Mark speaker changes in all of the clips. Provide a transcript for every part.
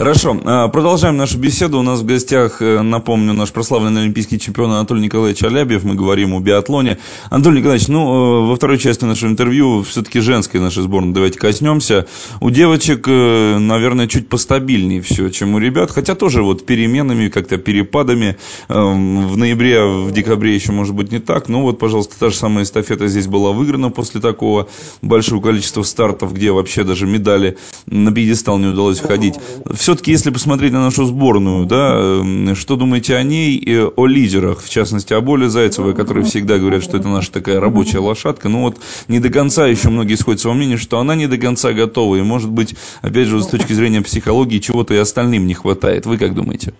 Speaker 1: Хорошо, а, продолжаем нашу беседу. У нас в гостях, э, напомню, наш прославленный олимпийский чемпион Анатолий Николаевич Алябьев. Мы говорим о биатлоне. Анатолий Николаевич, ну, э, во второй части нашего интервью все-таки женской нашей сборной давайте коснемся. У девочек, э, наверное, чуть постабильнее все, чем у ребят, хотя тоже вот переменами, как-то перепадами. Эм, в ноябре, в декабре еще, может быть, не так. Ну вот, пожалуйста, та же самая эстафета здесь была выиграна после такого большого количества стартов, где вообще даже медали на пьедестал не удалось входить. Все все-таки, если посмотреть на нашу сборную, да, эм, что думаете о ней и о лидерах, в частности, о Боле Зайцевой, которые всегда говорят, что это наша такая рабочая лошадка, но вот не до конца еще многие сходятся во мнении, что она не до конца готова, и, может быть, опять же, с точки зрения психологии, чего-то и остальным не хватает. Вы как думаете?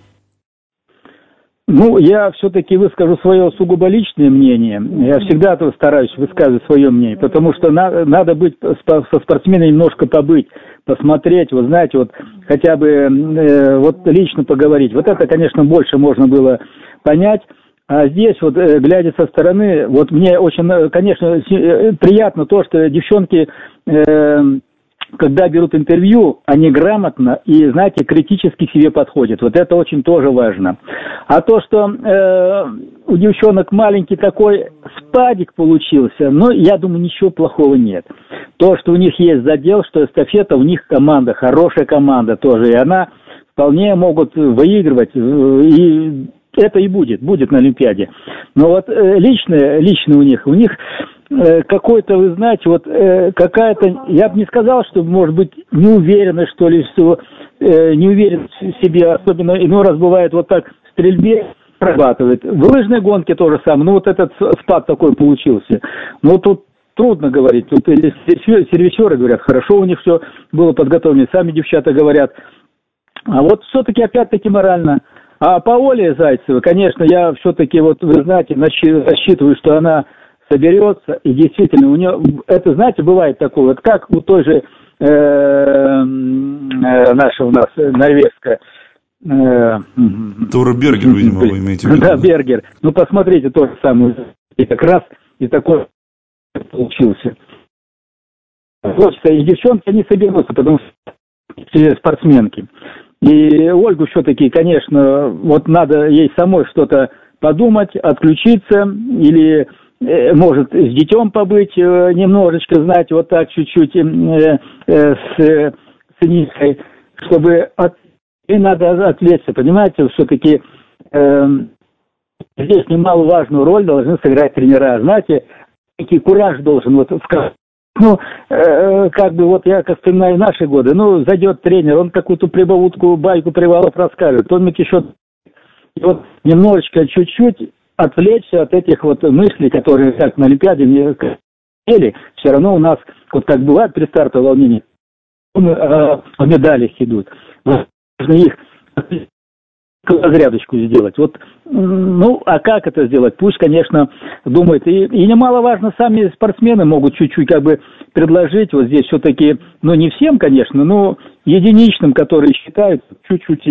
Speaker 2: Ну, я все-таки выскажу свое сугубо личное мнение. Я всегда стараюсь высказывать свое мнение, потому что на, надо быть со спортсменом немножко побыть посмотреть, вот знаете, вот хотя бы э, вот лично поговорить. Вот это, конечно, больше можно было понять. А здесь вот, э, глядя со стороны, вот мне очень, э, конечно, э, приятно то, что девчонки э, когда берут интервью, они грамотно и, знаете, критически к себе подходят. Вот это очень тоже важно. А то, что у девчонок маленький такой спадик получился, ну, я думаю, ничего плохого нет. То, что у них есть задел, что эстафета, у них команда, хорошая команда тоже, и она вполне могут выигрывать, и это и будет, будет на Олимпиаде. Но вот э, личное, лично у них, у них Э, какой-то, вы знаете, вот э, какая-то, я бы не сказал, что, может быть, неуверенность, что ли, все, э, неуверенность в себе, особенно иной раз бывает вот так в стрельбе прорабатывает. В лыжной гонке тоже самое, ну вот этот спад такой получился. Ну тут трудно говорить, тут сервисеры говорят, хорошо у них все было подготовлено, сами девчата говорят. А вот все-таки опять-таки морально. А по Оле Зайцевой, конечно, я все-таки, вот вы знаете, рассчитываю, что она соберется, и действительно у нее, это, знаете, бывает такое, вот как у той же э, э, наша у нас норвежская,
Speaker 1: э, Тура Бергер, видимо, вы имеете в виду.
Speaker 2: Да, Бергер. Ну, посмотрите то же самое. И как раз и такой получился. Хочется, и девчонки, они соберутся, потому что спортсменки. И Ольгу все-таки, конечно, вот надо ей самой что-то подумать, отключиться или Э, может с детем побыть э, немножечко, знать вот так чуть-чуть э, с, с Низкой, чтобы от, и надо отвлечься, понимаете, все-таки э, здесь немаловажную роль должны сыграть тренера, знаете, некий кураж должен вот в ну, э, как бы вот я как вспоминаю наши годы, ну, зайдет тренер, он какую-то прибавутку, байку привалов рассказывает, он еще и вот немножечко, чуть-чуть отвлечься от этих вот мыслей, которые как на Олимпиаде не хотели, все равно у нас, вот как бывает при стартовом волнении, о медалях идут. Нужно их разрядочку сделать. Вот, ну, а как это сделать? Пусть, конечно, думают. И, и немаловажно, сами спортсмены могут чуть-чуть как бы предложить, вот здесь все-таки, ну, не всем, конечно, но единичным, которые считают, чуть-чуть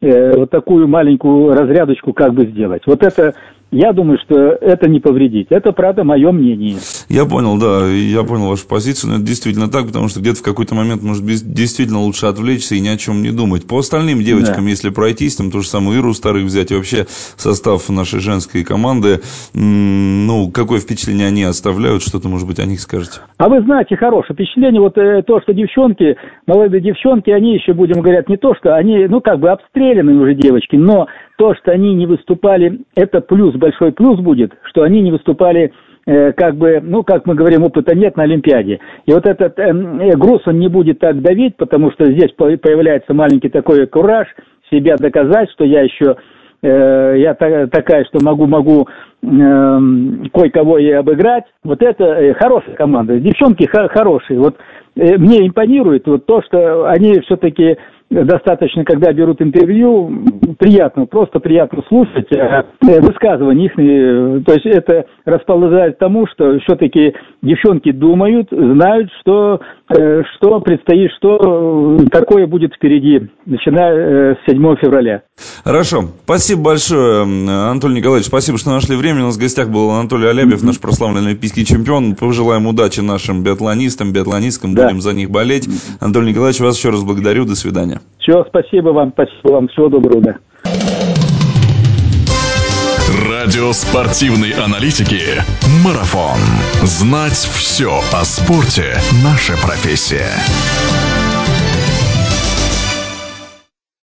Speaker 2: э, вот такую маленькую разрядочку как бы сделать. Вот это я думаю, что это не повредит. Это, правда, мое мнение.
Speaker 1: Я понял, да, я понял вашу позицию, но это действительно так, потому что где-то в какой-то момент может действительно лучше отвлечься и ни о чем не думать. По остальным девочкам, да. если пройтись, там то же самое Иру старых взять, и вообще состав нашей женской команды, ну, какое впечатление они оставляют, что-то, может быть, о них скажете?
Speaker 2: А вы знаете, хорошее впечатление, вот э, то, что девчонки, молодые девчонки, они еще, будем говорить, не то, что они, ну, как бы обстреляны уже девочки, но то, что они не выступали, это плюс, большой плюс будет, что они не выступали э, как бы, ну, как мы говорим, опыта нет на Олимпиаде. И вот этот эм, э, груз, он не будет так давить, потому что здесь появляется маленький такой кураж себя доказать, что я еще э, я та, такая, что могу, могу э, кое-кого и обыграть. Вот это э, хорошая команда. Девчонки хорошие. Вот э, мне импонирует вот то, что они все-таки достаточно, когда берут интервью, приятно, просто приятно слушать э, высказывания их. То есть это располагает тому, что все-таки девчонки думают, знают, что, что предстоит, что такое будет впереди, начиная с 7 февраля.
Speaker 1: Хорошо. Спасибо большое, Анатолий Николаевич. Спасибо, что нашли время. У нас в гостях был Анатолий Алябьев, наш прославленный олимпийский чемпион. Пожелаем удачи нашим биатлонистам, биатлонисткам. Да. Будем за них болеть. Анатолий Николаевич, вас еще раз благодарю. До свидания.
Speaker 2: Все, спасибо вам. Спасибо вам. Всего доброго. Да.
Speaker 3: Радио спортивной аналитики «Марафон». Знать все о спорте – наша профессия.